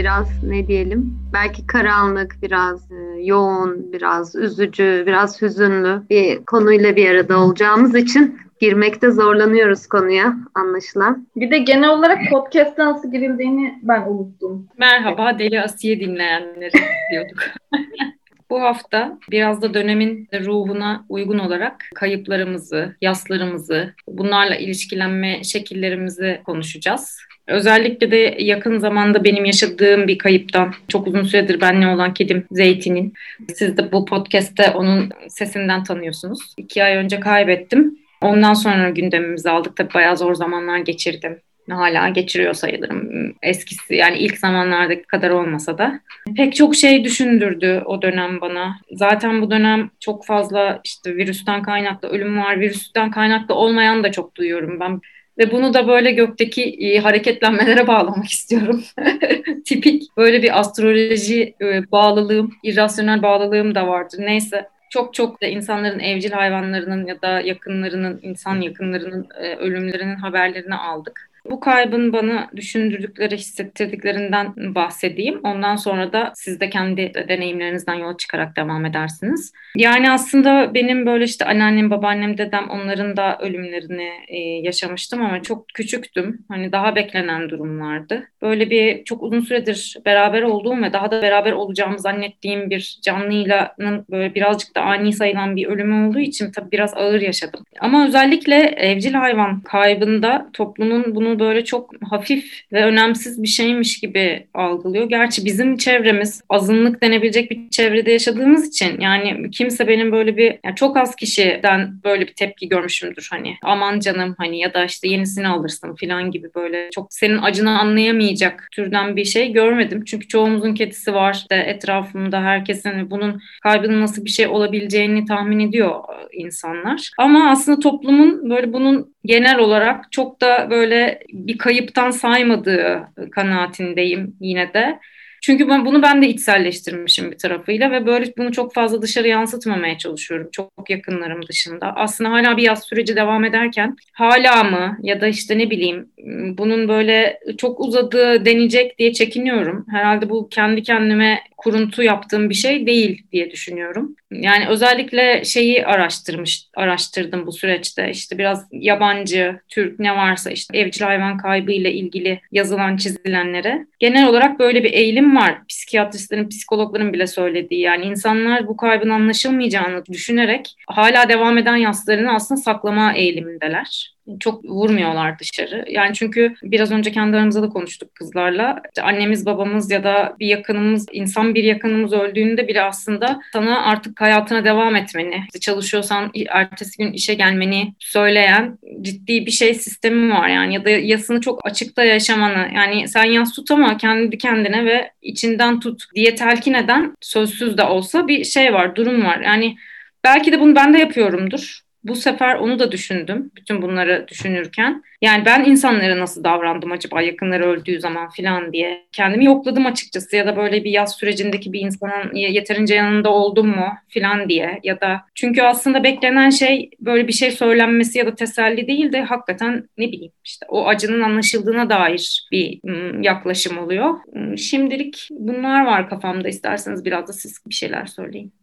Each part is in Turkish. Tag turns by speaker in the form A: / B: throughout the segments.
A: biraz ne diyelim belki karanlık, biraz e, yoğun, biraz üzücü, biraz hüzünlü bir konuyla bir arada olacağımız için girmekte zorlanıyoruz konuya anlaşılan.
B: Bir de genel olarak podcast'a nasıl girildiğini ben unuttum.
C: Merhaba Deli Asiye dinleyenleri diyorduk. Bu hafta biraz da dönemin ruhuna uygun olarak kayıplarımızı, yaslarımızı, bunlarla ilişkilenme şekillerimizi konuşacağız. Özellikle de yakın zamanda benim yaşadığım bir kayıptan çok uzun süredir benle olan kedim Zeytin'in. Siz de bu podcast'te onun sesinden tanıyorsunuz. İki ay önce kaybettim. Ondan sonra gündemimizi aldık. Tabii bayağı zor zamanlar geçirdim hala geçiriyor sayılırım. Eskisi yani ilk zamanlardaki kadar olmasa da. Pek çok şey düşündürdü o dönem bana. Zaten bu dönem çok fazla işte virüsten kaynaklı ölüm var. Virüsten kaynaklı olmayan da çok duyuyorum ben. Ve bunu da böyle gökteki e, hareketlenmelere bağlamak istiyorum. Tipik böyle bir astroloji e, bağlılığım, irrasyonel bağlılığım da vardır. Neyse çok çok da insanların evcil hayvanlarının ya da yakınlarının, insan yakınlarının e, ölümlerinin haberlerini aldık. Bu kaybın bana düşündürdükleri, hissettirdiklerinden bahsedeyim. Ondan sonra da siz de kendi deneyimlerinizden yola çıkarak devam edersiniz. Yani aslında benim böyle işte anneannem, babaannem, dedem onların da ölümlerini e, yaşamıştım ama çok küçüktüm. Hani daha beklenen durumlardı. Böyle bir çok uzun süredir beraber olduğum ve daha da beraber olacağımı zannettiğim bir canlıyla böyle birazcık da ani sayılan bir ölümü olduğu için tabii biraz ağır yaşadım. Ama özellikle evcil hayvan kaybında toplumun bunu böyle çok hafif ve önemsiz bir şeymiş gibi algılıyor. Gerçi bizim çevremiz azınlık denebilecek bir çevrede yaşadığımız için yani kimse benim böyle bir yani çok az kişiden böyle bir tepki görmüşümdür hani aman canım hani ya da işte yenisini alırsın falan gibi böyle çok senin acını anlayamayacak türden bir şey görmedim. Çünkü çoğumuzun kedisi var işte etrafımda herkesin bunun kaybının nasıl bir şey olabileceğini tahmin ediyor insanlar. Ama aslında toplumun böyle bunun genel olarak çok da böyle bir kayıptan saymadığı kanaatindeyim yine de. Çünkü ben bunu ben de içselleştirmişim bir tarafıyla ve böyle bunu çok fazla dışarı yansıtmamaya çalışıyorum çok yakınlarım dışında. Aslında hala bir yaz süreci devam ederken hala mı ya da işte ne bileyim bunun böyle çok uzadığı deneyecek diye çekiniyorum. Herhalde bu kendi kendime kuruntu yaptığım bir şey değil diye düşünüyorum. Yani özellikle şeyi araştırmış araştırdım bu süreçte. İşte biraz yabancı, Türk ne varsa işte evcil hayvan kaybı ile ilgili yazılan çizilenlere. Genel olarak böyle bir eğilim var. Psikiyatristlerin, psikologların bile söylediği. Yani insanlar bu kaybın anlaşılmayacağını düşünerek hala devam eden yaslarını aslında saklama eğilimindeler çok vurmuyorlar dışarı. Yani çünkü biraz önce kendi aramızda da konuştuk kızlarla. İşte annemiz, babamız ya da bir yakınımız, insan bir yakınımız öldüğünde bile aslında sana artık hayatına devam etmeni, işte çalışıyorsan ertesi gün işe gelmeni söyleyen ciddi bir şey sistemi var yani ya da yasını çok açıkta yaşamanı yani sen yas tut ama kendi kendine ve içinden tut diye telkin eden sözsüz de olsa bir şey var, durum var. Yani belki de bunu ben de yapıyorumdur bu sefer onu da düşündüm. Bütün bunları düşünürken. Yani ben insanlara nasıl davrandım acaba yakınları öldüğü zaman falan diye. Kendimi yokladım açıkçası ya da böyle bir yaz sürecindeki bir insanın yeterince yanında oldum mu falan diye. Ya da çünkü aslında beklenen şey böyle bir şey söylenmesi ya da teselli değil de hakikaten ne bileyim işte o acının anlaşıldığına dair bir yaklaşım oluyor. Şimdilik bunlar var kafamda. İsterseniz biraz da siz bir şeyler söyleyin.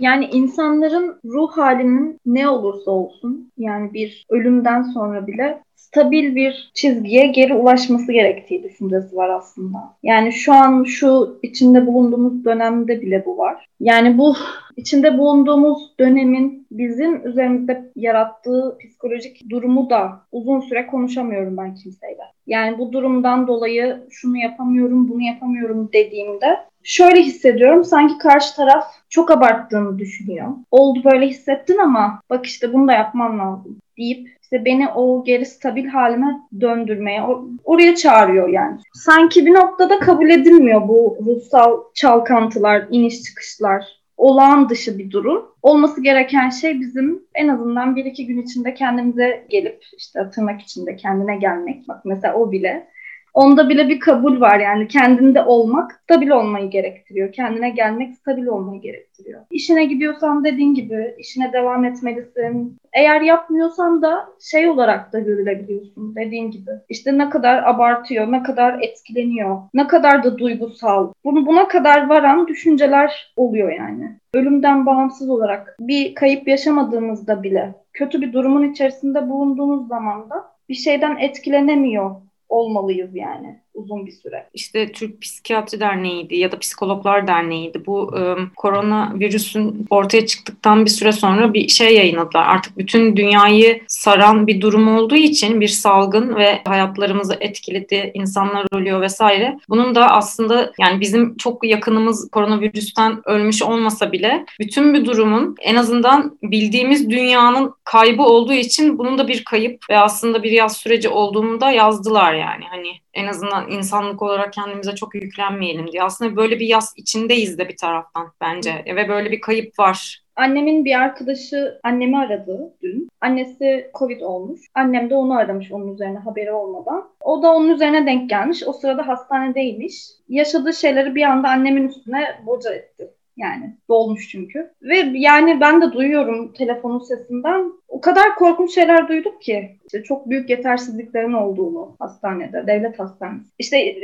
B: Yani insanların ruh halinin ne olursa olsun yani bir ölümden sonra bile stabil bir çizgiye geri ulaşması gerektiği düşüncesi var aslında. Yani şu an şu içinde bulunduğumuz dönemde bile bu var. Yani bu içinde bulunduğumuz dönemin bizim üzerimizde yarattığı psikolojik durumu da uzun süre konuşamıyorum ben kimseyle. Yani bu durumdan dolayı şunu yapamıyorum, bunu yapamıyorum dediğimde şöyle hissediyorum. Sanki karşı taraf çok abarttığını düşünüyor. Oldu böyle hissettin ama bak işte bunu da yapman lazım deyip işte beni o geri stabil halime döndürmeye, or- oraya çağırıyor yani. Sanki bir noktada kabul edilmiyor bu ruhsal çalkantılar, iniş çıkışlar, olağan dışı bir durum. Olması gereken şey bizim en azından bir iki gün içinde kendimize gelip işte tırnak içinde kendine gelmek. Bak mesela o bile Onda bile bir kabul var yani kendinde olmak stabil olmayı gerektiriyor. Kendine gelmek stabil olmayı gerektiriyor. İşine gidiyorsan dediğin gibi işine devam etmelisin. Eğer yapmıyorsan da şey olarak da görülebiliyorsun dediğin gibi. İşte ne kadar abartıyor, ne kadar etkileniyor, ne kadar da duygusal. Bunu buna kadar varan düşünceler oluyor yani. Ölümden bağımsız olarak bir kayıp yaşamadığımızda bile kötü bir durumun içerisinde bulunduğumuz zaman da bir şeyden etkilenemiyor olmalıyız yani uzun bir süre.
C: İşte Türk Psikiyatri Derneği'ydi ya da Psikologlar Derneği'ydi. Bu e, korona virüsün ortaya çıktıktan bir süre sonra bir şey yayınladılar. Artık bütün dünyayı saran bir durum olduğu için bir salgın ve hayatlarımızı etkiledi, insanlar ölüyor vesaire. Bunun da aslında yani bizim çok yakınımız koronavirüsten ölmüş olmasa bile bütün bir durumun en azından bildiğimiz dünyanın kaybı olduğu için bunun da bir kayıp ve aslında bir yaz süreci olduğunu da yazdılar yani. Hani en azından insanlık olarak kendimize çok yüklenmeyelim diye. Aslında böyle bir yaz içindeyiz de bir taraftan bence ve böyle bir kayıp var.
B: Annemin bir arkadaşı annemi aradı dün. Annesi Covid olmuş. Annem de onu aramış onun üzerine haberi olmadan. O da onun üzerine denk gelmiş. O sırada hastanedeymiş. Yaşadığı şeyleri bir anda annemin üstüne boca etti. Yani dolmuş çünkü. Ve yani ben de duyuyorum telefonun sesinden. O kadar korkunç şeyler duyduk ki. İşte çok büyük yetersizliklerin olduğunu hastanede, devlet hastanesi. İşte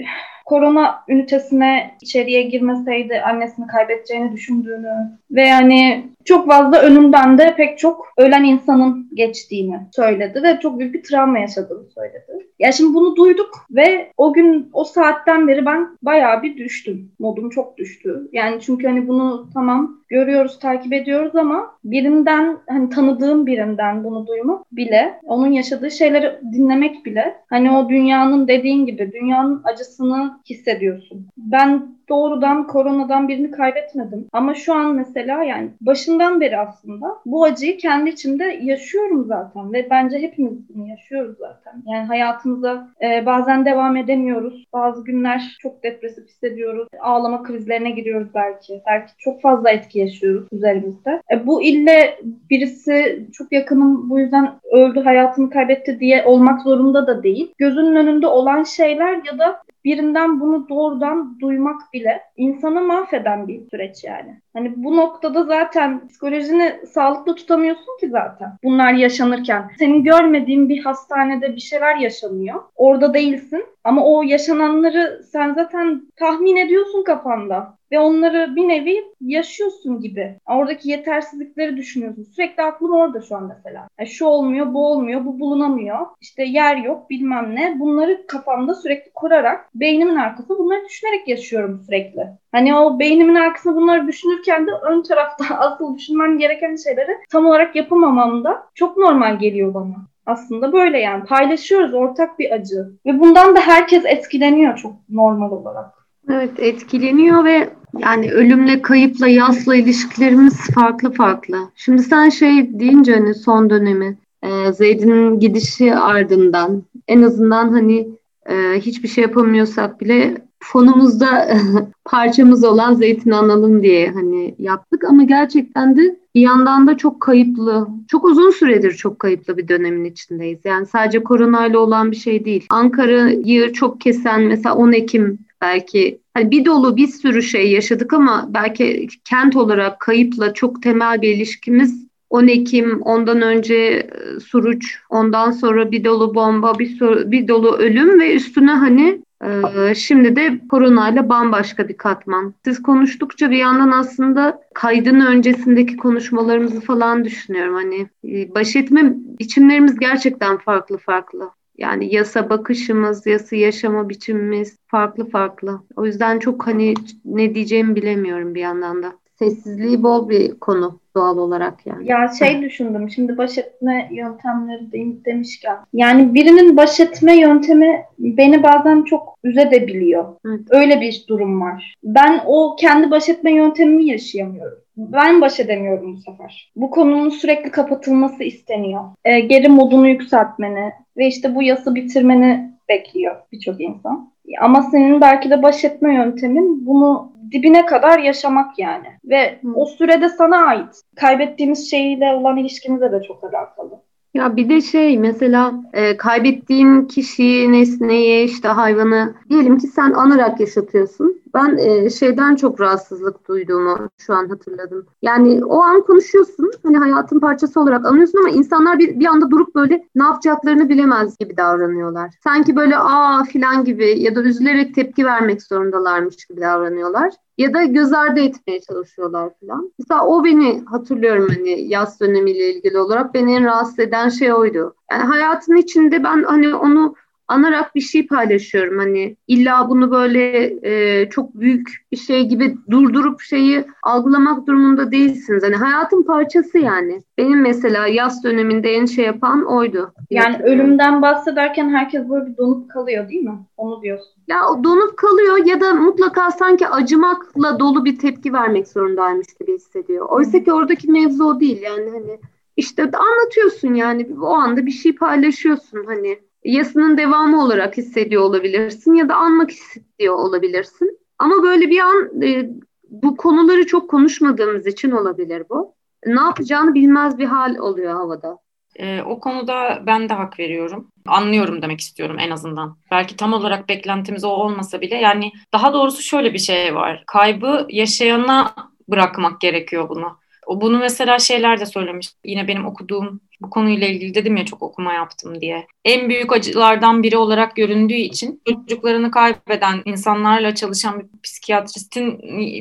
B: korona ünitesine içeriye girmeseydi annesini kaybedeceğini düşündüğünü ve yani çok fazla önünden de pek çok ölen insanın geçtiğini söyledi ve çok büyük bir travma yaşadığını söyledi. Ya şimdi bunu duyduk ve o gün o saatten beri ben bayağı bir düştüm. Modum çok düştü. Yani çünkü hani bunu tamam görüyoruz, takip ediyoruz ama birinden hani tanıdığım birinden bunu duymak bile, onun yaşadığı şeyleri dinlemek bile hani o dünyanın dediğin gibi dünyanın acısını hissediyorsun. Ben doğrudan koronadan birini kaybetmedim. Ama şu an mesela yani başından beri aslında bu acıyı kendi içimde yaşıyorum zaten ve bence hepimiz bunu yaşıyoruz zaten. Yani hayatımıza e, bazen devam edemiyoruz. Bazı günler çok depresif hissediyoruz. Ağlama krizlerine giriyoruz belki. Belki çok fazla etki yaşıyoruz üzerimizde. E, bu ille birisi çok yakınım bu yüzden öldü hayatını kaybetti diye olmak zorunda da değil. Gözünün önünde olan şeyler ya da birinden bunu doğrudan duymak bile insanı mahveden bir süreç yani. Hani bu noktada zaten psikolojini sağlıklı tutamıyorsun ki zaten. Bunlar yaşanırken. Senin görmediğin bir hastanede bir şeyler yaşanıyor. Orada değilsin. Ama o yaşananları sen zaten tahmin ediyorsun kafanda. Ve onları bir nevi yaşıyorsun gibi. Oradaki yetersizlikleri düşünüyorsun. Sürekli aklım orada şu an mesela. Yani şu olmuyor, bu olmuyor, bu bulunamıyor. İşte yer yok, bilmem ne. Bunları kafamda sürekli kurarak, beynimin arkasında bunları düşünerek yaşıyorum sürekli. Hani o beynimin arkasında bunları düşünürken de ön tarafta asıl düşünmem gereken şeyleri tam olarak yapamamam da çok normal geliyor bana. Aslında böyle yani paylaşıyoruz ortak bir acı ve bundan da herkes etkileniyor çok normal olarak.
A: Evet etkileniyor ve yani ölümle, kayıpla, yasla ilişkilerimiz farklı farklı. Şimdi sen şey deyince hani son dönemi e, Zeyd'in gidişi ardından en azından hani e, hiçbir şey yapamıyorsak bile fonumuzda parçamız olan zeytin analım diye hani yaptık ama gerçekten de bir yandan da çok kayıplı, çok uzun süredir çok kayıplı bir dönemin içindeyiz. Yani sadece koronayla olan bir şey değil. Ankara'yı çok kesen mesela 10 Ekim belki hani bir dolu bir sürü şey yaşadık ama belki kent olarak kayıpla çok temel bir ilişkimiz 10 Ekim, ondan önce e, Suruç, ondan sonra bir dolu bomba, bir, bir dolu ölüm ve üstüne hani ee, şimdi de koronayla bambaşka bir katman. Siz konuştukça bir yandan aslında kaydın öncesindeki konuşmalarımızı falan düşünüyorum. Hani e, baş etme biçimlerimiz gerçekten farklı farklı. Yani yasa bakışımız, yasa yaşama biçimimiz farklı farklı. O yüzden çok hani ne diyeceğimi bilemiyorum bir yandan da. Sessizliği bol bir konu doğal olarak yani.
B: Ya şey düşündüm şimdi baş etme yöntemleri de, demişken. Yani birinin baş etme yöntemi beni bazen çok üzebiliyor. Evet. Öyle bir durum var. Ben o kendi baş etme yöntemimi yaşayamıyorum. Ben baş edemiyorum bu sefer. Bu konunun sürekli kapatılması isteniyor. E, geri modunu yükseltmeni ve işte bu yası bitirmeni bekliyor birçok insan. Ama senin belki de baş etme yöntemin bunu dibine kadar yaşamak yani. Ve o sürede sana ait. Kaybettiğimiz şeyle olan ilişkimizle de çok alakalı.
A: Ya bir de şey mesela e, kaybettiğin kişiyi, nesneyi, işte hayvanı diyelim ki sen anarak yaşatıyorsun. Ben e, şeyden çok rahatsızlık duyduğumu şu an hatırladım. Yani o an konuşuyorsun, hani hayatın parçası olarak anlıyorsun ama insanlar bir, bir anda durup böyle ne yapacaklarını bilemez gibi davranıyorlar. Sanki böyle aa filan gibi ya da üzülerek tepki vermek zorundalarmış gibi davranıyorlar ya da göz ardı etmeye çalışıyorlar falan. Mesela o beni hatırlıyorum hani yaz dönemiyle ilgili olarak beni en rahatsız eden şey oydu. Yani hayatın içinde ben hani onu anarak bir şey paylaşıyorum. Hani illa bunu böyle e, çok büyük bir şey gibi durdurup şeyi algılamak durumunda değilsiniz. Hani hayatın parçası yani. Benim mesela yaz döneminde en şey yapan oydu.
B: Yani ölümden bahsederken herkes böyle bir donup kalıyor değil mi? Onu diyorsun.
A: Ya donup kalıyor ya da mutlaka sanki acımakla dolu bir tepki vermek zorundaymış gibi hissediyor. Oysa ki oradaki mevzu o değil yani hani işte anlatıyorsun yani o anda bir şey paylaşıyorsun hani yasının devamı olarak hissediyor olabilirsin ya da anmak istiyor olabilirsin. Ama böyle bir an e, bu konuları çok konuşmadığımız için olabilir bu. Ne yapacağını bilmez bir hal oluyor havada.
C: E, o konuda ben de hak veriyorum. Anlıyorum demek istiyorum en azından. Belki tam olarak beklentimiz o olmasa bile yani daha doğrusu şöyle bir şey var. Kaybı yaşayana bırakmak gerekiyor bunu. Bunu mesela şeyler de söylemiş. Yine benim okuduğum bu konuyla ilgili dedim ya çok okuma yaptım diye. En büyük acılardan biri olarak göründüğü için çocuklarını kaybeden insanlarla çalışan bir psikiyatristin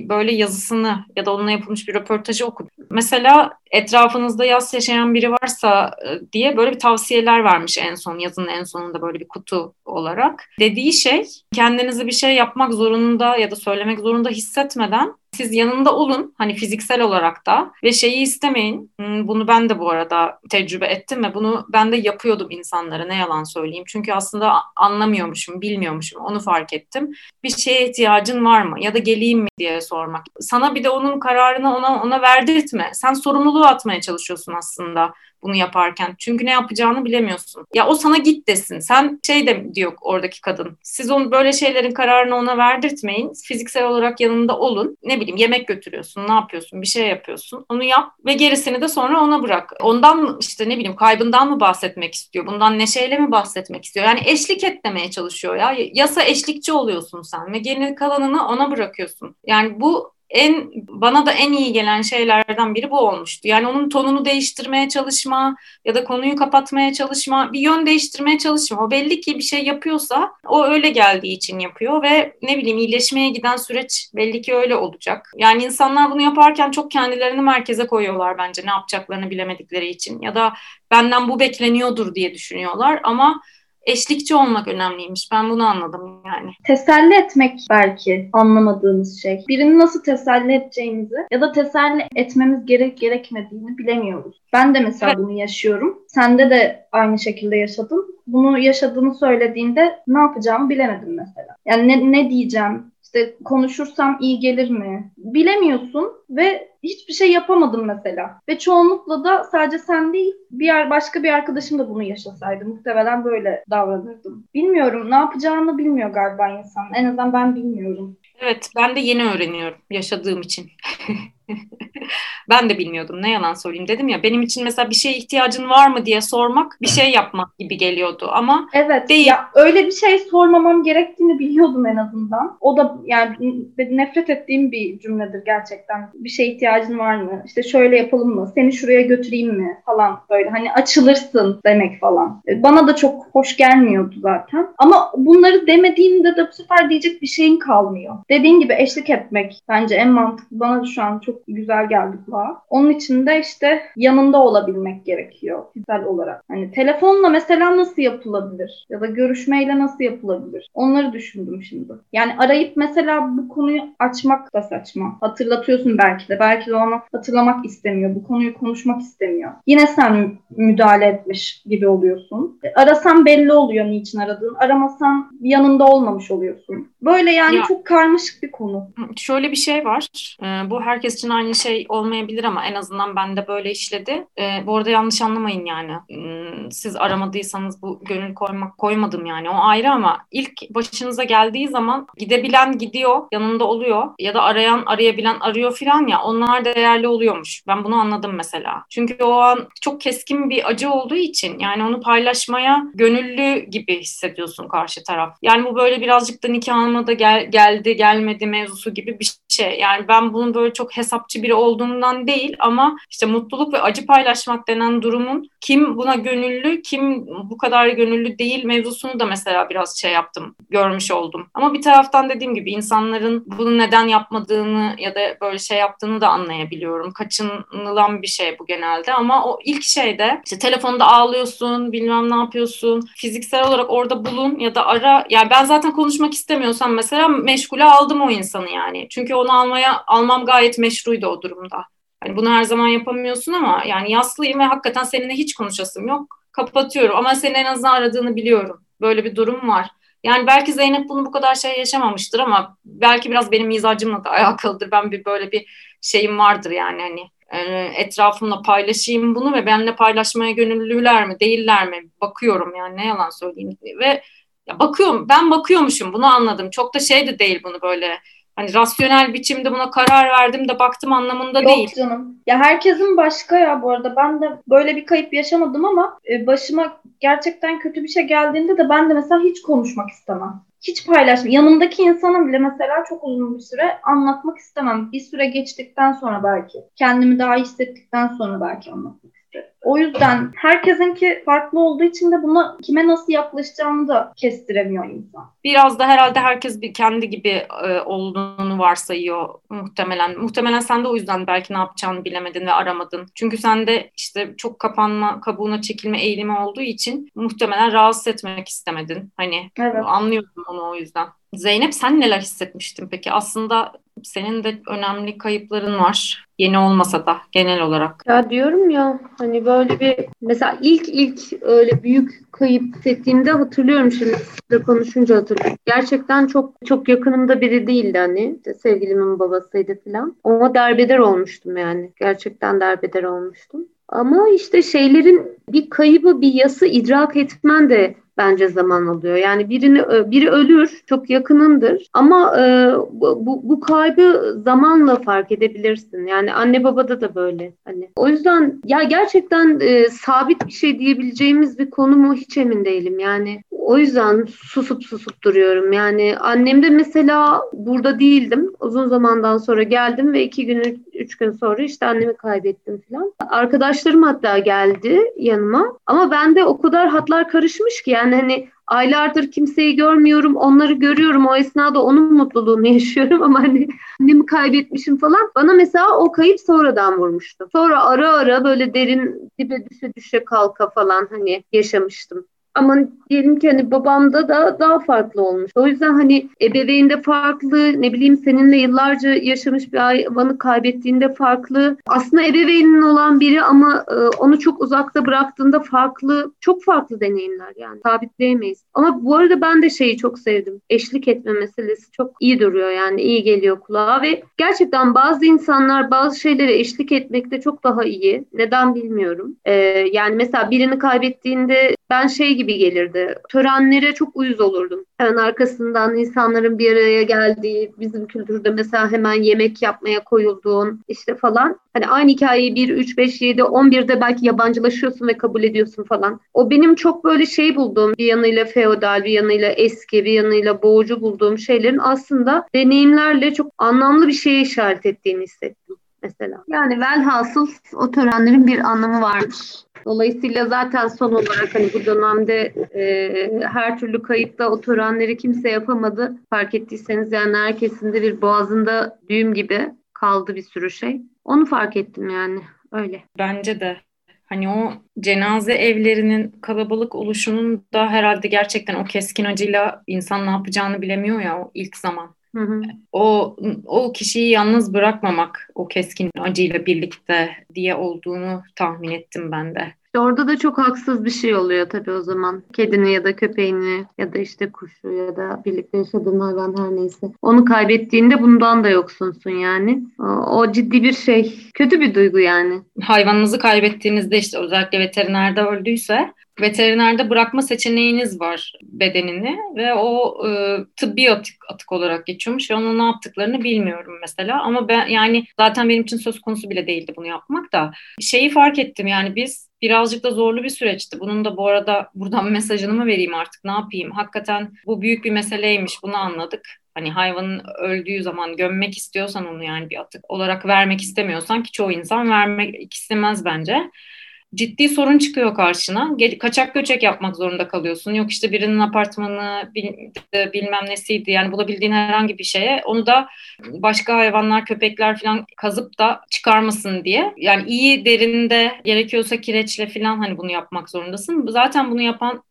C: böyle yazısını ya da onunla yapılmış bir röportajı okudum. Mesela etrafınızda yaz yaşayan biri varsa e, diye böyle bir tavsiyeler vermiş en son yazının en sonunda böyle bir kutu olarak. Dediği şey kendinizi bir şey yapmak zorunda ya da söylemek zorunda hissetmeden siz yanında olun hani fiziksel olarak da ve şeyi istemeyin. Hmm, bunu ben de bu arada tecrübe ettim ve bunu ben de yapıyordum insanlara ne yalan söyleyeyim. Çünkü aslında anlamıyormuşum, bilmiyormuşum. Onu fark ettim. Bir şeye ihtiyacın var mı ya da geleyim mi diye sormak. Sana bir de onun kararını ona ona verdirtme. Sen sorumluluğu atmaya çalışıyorsun aslında bunu yaparken. Çünkü ne yapacağını bilemiyorsun. Ya o sana git desin. Sen şey de diyor oradaki kadın. Siz onu böyle şeylerin kararını ona verdirtmeyin. Fiziksel olarak yanında olun. Ne bileyim yemek götürüyorsun, ne yapıyorsun, bir şey yapıyorsun. Onu yap ve gerisini de sonra ona bırak. Ondan işte ne bileyim kaybından mı bahsetmek istiyor? Bundan neşeyle mi bahsetmek istiyor? Yani eşlik et demeye çalışıyor ya. Yasa eşlikçi oluyorsun sen ve geri kalanını ona bırakıyorsun. Yani bu en bana da en iyi gelen şeylerden biri bu olmuştu. Yani onun tonunu değiştirmeye çalışma ya da konuyu kapatmaya çalışma, bir yön değiştirmeye çalışma. O belli ki bir şey yapıyorsa o öyle geldiği için yapıyor ve ne bileyim iyileşmeye giden süreç belli ki öyle olacak. Yani insanlar bunu yaparken çok kendilerini merkeze koyuyorlar bence ne yapacaklarını bilemedikleri için ya da benden bu bekleniyordur diye düşünüyorlar ama eşlikçi olmak önemliymiş. Ben bunu anladım yani.
B: Teselli etmek belki anlamadığımız şey. Birini nasıl teselli edeceğimizi ya da teselli etmemiz gerek gerekmediğini bilemiyoruz. Ben de mesela evet. bunu yaşıyorum. Sende de aynı şekilde yaşadın. Bunu yaşadığını söylediğinde ne yapacağımı bilemedim mesela. Yani ne, ne diyeceğim, işte konuşursam iyi gelir mi? Bilemiyorsun ve hiçbir şey yapamadım mesela. Ve çoğunlukla da sadece sen değil, bir yer başka bir arkadaşım da bunu yaşasaydı muhtemelen böyle davranırdım. Bilmiyorum, ne yapacağını bilmiyor galiba insan. En azından ben bilmiyorum.
C: Evet, ben de yeni öğreniyorum yaşadığım için. ben de bilmiyordum ne yalan söyleyeyim dedim ya benim için mesela bir şeye ihtiyacın var mı diye sormak bir şey yapmak gibi geliyordu ama
B: evet değil. Ya, öyle bir şey sormamam gerektiğini biliyordum en azından. O da yani nefret ettiğim bir cümledir gerçekten. Bir şeye ihtiyacın var mı? İşte şöyle yapalım mı? Seni şuraya götüreyim mi? Falan böyle hani açılırsın demek falan. E, bana da çok hoş gelmiyordu zaten. Ama bunları demediğinde de bu sefer diyecek bir şeyin kalmıyor. Dediğin gibi eşlik etmek bence en mantıklı. Bana şu an çok güzel geldi kulağa. Onun için de işte yanında olabilmek gerekiyor fiziksel olarak. Hani telefonla mesela nasıl yapılabilir? Ya da görüşmeyle nasıl yapılabilir? Onları düşündüm şimdi. Yani arayıp mesela bu konuyu açmak da saçma. Hatırlatıyorsun belki de. Belki de ona hatırlamak istemiyor. Bu konuyu konuşmak istemiyor. Yine sen müdahale etmiş gibi oluyorsun. E, arasan belli oluyor niçin aradığın. Aramasan yanında olmamış oluyorsun. Böyle yani ya, çok karmaşık bir konu.
C: Şöyle bir şey var. Ee, bu herkes için için aynı şey olmayabilir ama en azından bende böyle işledi. E, bu arada yanlış anlamayın yani. Hmm, siz aramadıysanız bu gönül koymak koymadım yani o ayrı ama ilk başınıza geldiği zaman gidebilen gidiyor, yanında oluyor ya da arayan arayabilen arıyor filan ya onlar değerli oluyormuş. Ben bunu anladım mesela. Çünkü o an çok keskin bir acı olduğu için yani onu paylaşmaya gönüllü gibi hissediyorsun karşı taraf. Yani bu böyle birazcık da nikahıma da gel, geldi gelmedi mevzusu gibi bir şey. Yani ben bunun böyle çok hesapçı biri olduğumdan değil ama işte mutluluk ve acı paylaşmak denen durumun kim buna gönüllü, kim bu kadar gönüllü değil mevzusunu da mesela biraz şey yaptım, görmüş oldum. Ama bir taraftan dediğim gibi insanların bunu neden yapmadığını ya da böyle şey yaptığını da anlayabiliyorum. Kaçınılan bir şey bu genelde ama o ilk şeyde işte telefonda ağlıyorsun, bilmem ne yapıyorsun. Fiziksel olarak orada bulun ya da ara. Yani ben zaten konuşmak istemiyorsam mesela meşgule aldım o insanı yani. Çünkü onu almaya almam gayet meşruydu o durumda. Hani bunu her zaman yapamıyorsun ama yani yaslıyım ve hakikaten seninle hiç konuşasım yok. Kapatıyorum ama senin en azından aradığını biliyorum. Böyle bir durum var. Yani belki Zeynep bunu bu kadar şey yaşamamıştır ama belki biraz benim mizacımla da alakalıdır. Ben bir böyle bir şeyim vardır yani hani e, etrafımla paylaşayım bunu ve benimle paylaşmaya gönüllüler mi değiller mi bakıyorum yani ne yalan söyleyeyim ve ya bakıyorum ben bakıyormuşum bunu anladım çok da şey de değil bunu böyle hani rasyonel biçimde buna karar verdim de baktım anlamında
B: Yok
C: değil.
B: Yok canım. Ya herkesin başka ya bu arada. Ben de böyle bir kayıp yaşamadım ama e, başıma gerçekten kötü bir şey geldiğinde de ben de mesela hiç konuşmak istemem. Hiç paylaşmam. Yanımdaki insana bile mesela çok uzun bir süre anlatmak istemem. Bir süre geçtikten sonra belki. Kendimi daha iyi hissettikten sonra belki anlatmak o yüzden herkesinki farklı olduğu için de buna kime nasıl yaklaşacağını da kestiremiyor insan.
C: Biraz da herhalde herkes bir kendi gibi e, olduğunu varsayıyor muhtemelen. Muhtemelen sen de o yüzden belki ne yapacağını bilemedin ve aramadın. Çünkü sen de işte çok kapanma, kabuğuna çekilme eğilimi olduğu için muhtemelen rahatsız etmek istemedin. Hani evet. anlıyorum onu o yüzden. Zeynep sen neler hissetmiştin peki? Aslında senin de önemli kayıpların var. Yeni olmasa da genel olarak.
A: Ya diyorum ya hani böyle bir mesela ilk ilk öyle büyük kayıp hissettiğimde hatırlıyorum şimdi de konuşunca hatırlıyorum. Gerçekten çok çok yakınımda biri değildi hani sevgilimin babasıydı falan. Ama derbeder olmuştum yani. Gerçekten derbeder olmuştum. Ama işte şeylerin bir kaybı, bir yası idrak etmen de bence zaman alıyor. Yani birini biri ölür, çok yakınındır ama e, bu, bu kaybı zamanla fark edebilirsin. Yani anne babada da böyle. Hani o yüzden ya gerçekten e, sabit bir şey diyebileceğimiz bir konu mu hiç emin değilim. Yani o yüzden susup susup duruyorum. Yani annemde mesela burada değildim. Uzun zamandan sonra geldim ve iki gün, üç gün sonra işte annemi kaybettim falan. Arkadaşlarım hatta geldi yanıma. Ama bende o kadar hatlar karışmış ki yani hani aylardır kimseyi görmüyorum, onları görüyorum. O esnada onun mutluluğunu yaşıyorum ama hani annemi kaybetmişim falan. Bana mesela o kayıp sonradan vurmuştu. Sonra ara ara böyle derin dibe düşe düşe kalka falan hani yaşamıştım. Ama diyelim ki hani babamda da daha farklı olmuş. O yüzden hani ebeveynde farklı, ne bileyim seninle yıllarca yaşamış bir hayvanı kaybettiğinde farklı. Aslında ebeveynin olan biri ama e, onu çok uzakta bıraktığında farklı, çok farklı deneyimler yani sabitleyemeyiz. Ama bu arada ben de şeyi çok sevdim. Eşlik etme meselesi çok iyi duruyor yani iyi geliyor kulağa ve gerçekten bazı insanlar bazı şeylere eşlik etmekte çok daha iyi. Neden bilmiyorum. Ee, yani mesela birini kaybettiğinde ben şey gibi gelirdi. Törenlere çok uyuz olurdum. Hemen arkasından insanların bir araya geldiği, bizim kültürde mesela hemen yemek yapmaya koyulduğun işte falan. Hani aynı hikayeyi 1, 3, 5, 7, 11'de belki yabancılaşıyorsun ve kabul ediyorsun falan. O benim çok böyle şey bulduğum bir yanıyla feodal, bir yanıyla eski, bir yanıyla boğucu bulduğum şeylerin aslında deneyimlerle çok anlamlı bir şeye işaret ettiğini hissettim mesela. Yani velhasıl o törenlerin bir anlamı vardır. Dolayısıyla zaten son olarak hani bu dönemde e, her türlü kayıpta o törenleri kimse yapamadı. Fark ettiyseniz yani herkesin de bir boğazında düğüm gibi kaldı bir sürü şey. Onu fark ettim yani öyle.
C: Bence de. Hani o cenaze evlerinin kalabalık oluşunun da herhalde gerçekten o keskin acıyla insan ne yapacağını bilemiyor ya o ilk zaman. O o kişiyi yalnız bırakmamak o keskin acıyla birlikte diye olduğunu tahmin ettim ben de.
A: İşte orada da çok haksız bir şey oluyor tabii o zaman. Kedini ya da köpeğini ya da işte kuşu ya da birlikte yaşadığın hayvan her neyse. Onu kaybettiğinde bundan da yoksunsun yani. O, ciddi bir şey. Kötü bir duygu yani.
C: Hayvanınızı kaybettiğinizde işte özellikle veterinerde öldüyse veterinerde bırakma seçeneğiniz var bedenini ve o e, tıbbi atık, atık olarak geçiyormuş onun ne yaptıklarını bilmiyorum mesela ama ben yani zaten benim için söz konusu bile değildi bunu yapmak da şeyi fark ettim yani biz birazcık da zorlu bir süreçti. Bunun da bu arada buradan mesajını mı vereyim artık ne yapayım? Hakikaten bu büyük bir meseleymiş bunu anladık. Hani hayvanın öldüğü zaman gömmek istiyorsan onu yani bir atık olarak vermek istemiyorsan ki çoğu insan vermek istemez bence ciddi sorun çıkıyor karşına. Kaçak göçek yapmak zorunda kalıyorsun. Yok işte birinin apartmanı bilmem nesiydi. Yani bulabildiğin herhangi bir şeye onu da başka hayvanlar, köpekler falan kazıp da çıkarmasın diye. Yani iyi derinde gerekiyorsa kireçle falan hani bunu yapmak zorundasın. Zaten bunu yapan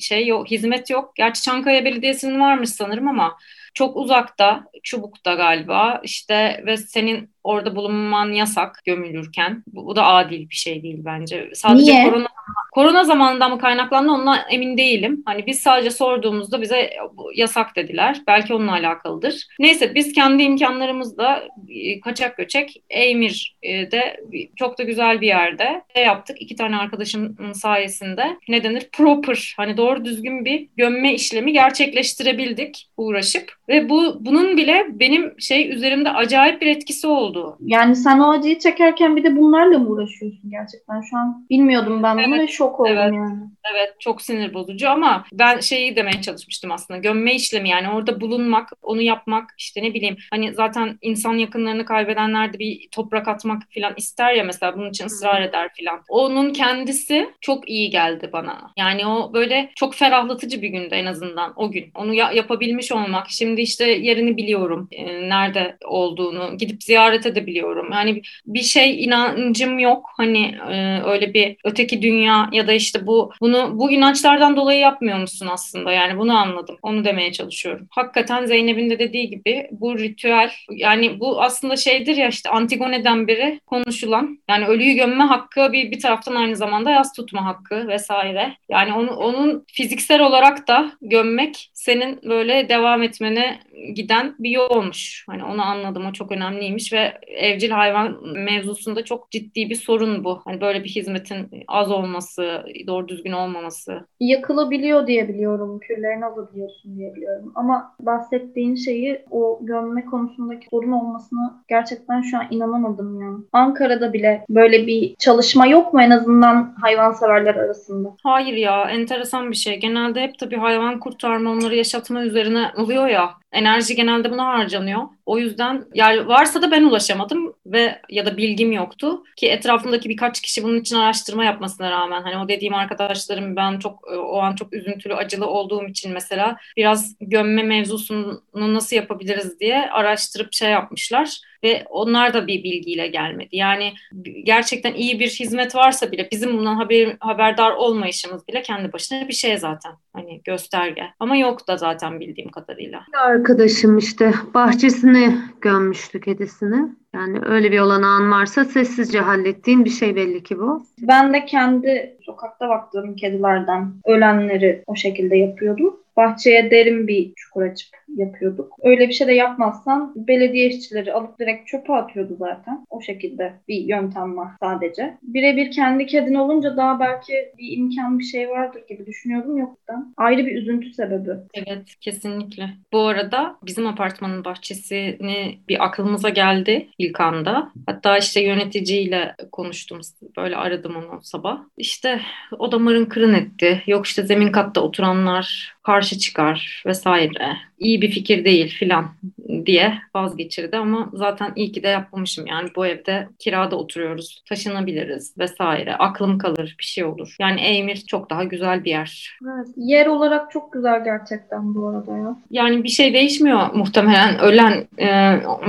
C: şey yok, hizmet yok. Gerçi Çankaya Belediyesi'nin varmış sanırım ama çok uzakta, Çubuk'ta galiba işte ve senin orada bulunman yasak gömülürken. Bu, bu da adil bir şey değil bence. Sadece Niye? korona korona zamanından mı kaynaklandı ondan emin değilim. Hani biz sadece sorduğumuzda bize yasak dediler. Belki onunla alakalıdır. Neyse biz kendi imkanlarımızla e, kaçak göçek Eymir'de çok da güzel bir yerde yaptık. İki tane arkadaşımın sayesinde ne denir? Proper hani doğru düzgün bir gömme işlemi gerçekleştirebildik uğraşıp ve bu bunun bile benim şey üzerimde acayip bir etkisi oldu.
B: Yani sen o acıyı çekerken bir de bunlarla mı uğraşıyorsun gerçekten? Şu an bilmiyordum ben bunu evet, ve şok oldum
C: evet,
B: yani.
C: Evet çok sinir bozucu ama ben şeyi demeye çalışmıştım aslında. Gömme işlemi yani orada bulunmak, onu yapmak işte ne bileyim hani zaten insan yakınlarını kaybedenler de bir toprak atmak falan ister ya mesela bunun için ısrar eder falan. Onun kendisi çok iyi geldi bana. Yani o böyle çok ferahlatıcı bir gündü en azından o gün. Onu ya- yapabilmiş olmak. Şimdi işte yerini biliyorum. E, nerede olduğunu. Gidip ziyaret edebiliyorum. Yani bir şey inancım yok. Hani e, öyle bir öteki dünya ya da işte bu bunu bu inançlardan dolayı yapmıyor musun aslında? Yani bunu anladım. Onu demeye çalışıyorum. Hakikaten Zeynep'in de dediği gibi bu ritüel yani bu aslında şeydir ya işte Antigone'den biri konuşulan yani ölüyü gömme hakkı bir, bir taraftan aynı zamanda yas tutma hakkı vesaire. Yani onu, onun fiziksel olarak da gömmek senin böyle devam etmene giden bir yol olmuş. Hani onu anladım. O çok önemliymiş ve evcil hayvan mevzusunda çok ciddi bir sorun bu. Hani böyle bir hizmetin az olması, doğru düzgün olmaması.
B: Yakılabiliyor diye biliyorum. Küllerini alabiliyorsun diye biliyorum. Ama bahsettiğin şeyi o gömme konusundaki sorun olmasını gerçekten şu an inanamadım ya. Ankara'da bile böyle bir çalışma yok mu en azından hayvanseverler arasında?
C: Hayır ya enteresan bir şey. Genelde hep tabii hayvan kurtarma onları yaşatma üzerine oluyor ya enerji genelde buna harcanıyor. O yüzden yani varsa da ben ulaşamadım ve ya da bilgim yoktu ki etrafımdaki birkaç kişi bunun için araştırma yapmasına rağmen hani o dediğim arkadaşlarım ben çok o an çok üzüntülü acılı olduğum için mesela biraz gömme mevzusunu nasıl yapabiliriz diye araştırıp şey yapmışlar ve onlar da bir bilgiyle gelmedi. Yani gerçekten iyi bir hizmet varsa bile bizim bundan haber, haberdar olmayışımız bile kendi başına bir şey zaten. Hani gösterge. Ama yok da zaten bildiğim kadarıyla.
A: Arkadaşım işte bahçesine gömmüştü kedisini. Yani öyle bir olanağın varsa sessizce hallettiğin bir şey belli ki bu.
B: Ben de kendi sokakta baktığım kedilerden ölenleri o şekilde yapıyordum bahçeye derin bir çukur açıp yapıyorduk. Öyle bir şey de yapmazsan belediye işçileri alıp direkt çöpe atıyordu zaten. O şekilde bir yöntem var sadece. Birebir kendi kedin olunca daha belki bir imkan bir şey vardır gibi düşünüyordum yoktan. Ayrı bir üzüntü sebebi.
C: Evet kesinlikle. Bu arada bizim apartmanın bahçesini bir aklımıza geldi ilk anda. Hatta işte yöneticiyle konuştum. Böyle aradım onu sabah. İşte o da mırın kırın etti. Yok işte zemin katta oturanlar karşı çıkar vesaire. İyi bir fikir değil filan diye vazgeçirdi ama zaten iyi ki de yapmamışım. Yani bu evde kirada oturuyoruz, taşınabiliriz vesaire. Aklım kalır, bir şey olur. Yani Eymir çok daha güzel bir yer.
B: Evet, yer olarak çok güzel gerçekten bu arada ya.
C: Yani bir şey değişmiyor muhtemelen ölen e,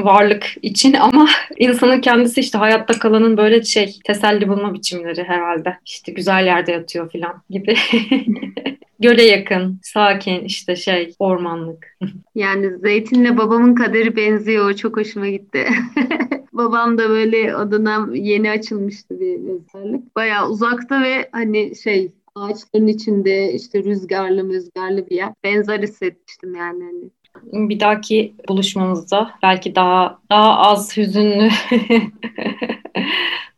C: varlık için ama insanın kendisi işte hayatta kalanın böyle şey teselli bulma biçimleri herhalde. İşte güzel yerde yatıyor filan gibi. göle yakın, sakin işte şey ormanlık.
A: Yani zeytinle babamın kaderi benziyor. Çok hoşuma gitti. babam da böyle o dönem yeni açılmıştı bir mezarlık. Bayağı uzakta ve hani şey ağaçların içinde işte rüzgarlı rüzgarlı bir yer. Benzer hissetmiştim yani. Hani.
C: Bir dahaki buluşmamızda belki daha daha az hüzünlü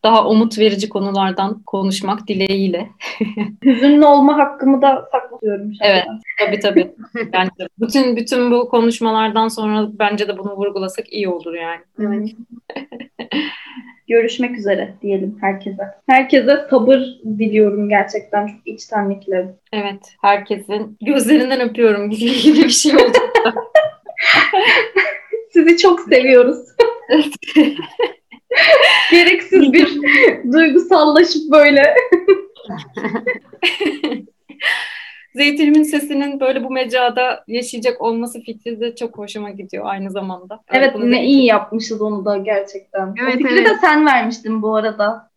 C: daha umut verici konulardan konuşmak dileğiyle.
B: Hüzünlü olma hakkımı da saklıyorum.
C: Evet, tabii tabii. Yani bütün bütün bu konuşmalardan sonra bence de bunu vurgulasak iyi olur yani.
B: Evet. Görüşmek üzere diyelim herkese. Herkese sabır diliyorum gerçekten çok içtenlikle.
C: Evet, herkesin gözlerinden öpüyorum gibi bir şey oldu.
B: Sizi çok seviyoruz. Gereksiz bir duygusallaşıp böyle.
C: Zeytinimin sesinin böyle bu mecrada yaşayacak olması fikri de çok hoşuma gidiyor aynı zamanda.
B: Evet ne iyi yapmışız onu da gerçekten. Evet, o fikri evet. de sen vermiştin bu arada.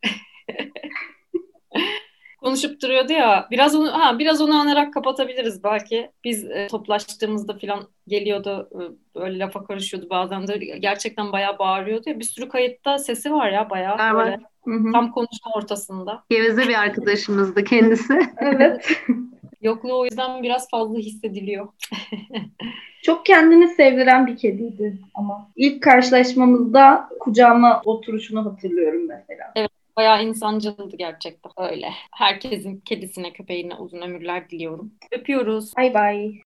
C: konuşup duruyordu ya. Biraz onu ha biraz onu anarak kapatabiliriz belki. Biz e, toplaştığımızda falan geliyordu e, böyle lafa karışıyordu bazen de gerçekten bayağı bağırıyordu ya. Bir sürü kayıtta sesi var ya bayağı var, böyle. Hı-hı. Tam konuşma ortasında.
A: Geveze bir arkadaşımızdı kendisi.
B: evet.
C: Yokluğu o yüzden biraz fazla hissediliyor.
B: Çok kendini sevdiren bir kediydi ama. ilk karşılaşmamızda kucağıma oturuşunu hatırlıyorum mesela.
C: Evet. Bayağı insancıldı gerçekten öyle. Herkesin kedisine, köpeğine uzun ömürler diliyorum. Öpüyoruz.
B: Bay bay.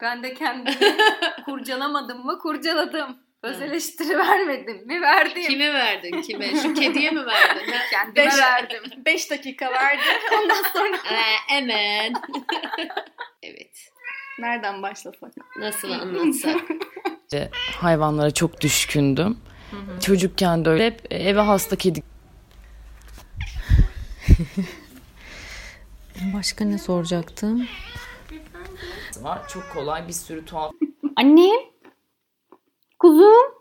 D: Ben de kendimi kurcalamadım mı? Kurcaladım. Öz eleştiri vermedim mi? Verdim.
E: Kime verdin? Kime? Şu kediye mi verdin?
D: Kendime beş, verdim. Beş dakika verdim. Ondan sonra...
E: Ee, hemen. evet.
D: Nereden başlasak?
E: Nasıl anlatsak?
F: Hayvanlara çok düşkündüm. Hı hı. Çocukken de öyle hep eve hasta kedi.
G: Başka ne soracaktım?
F: Var çok kolay bir sürü tuhaf.
G: Annem. Kuzum.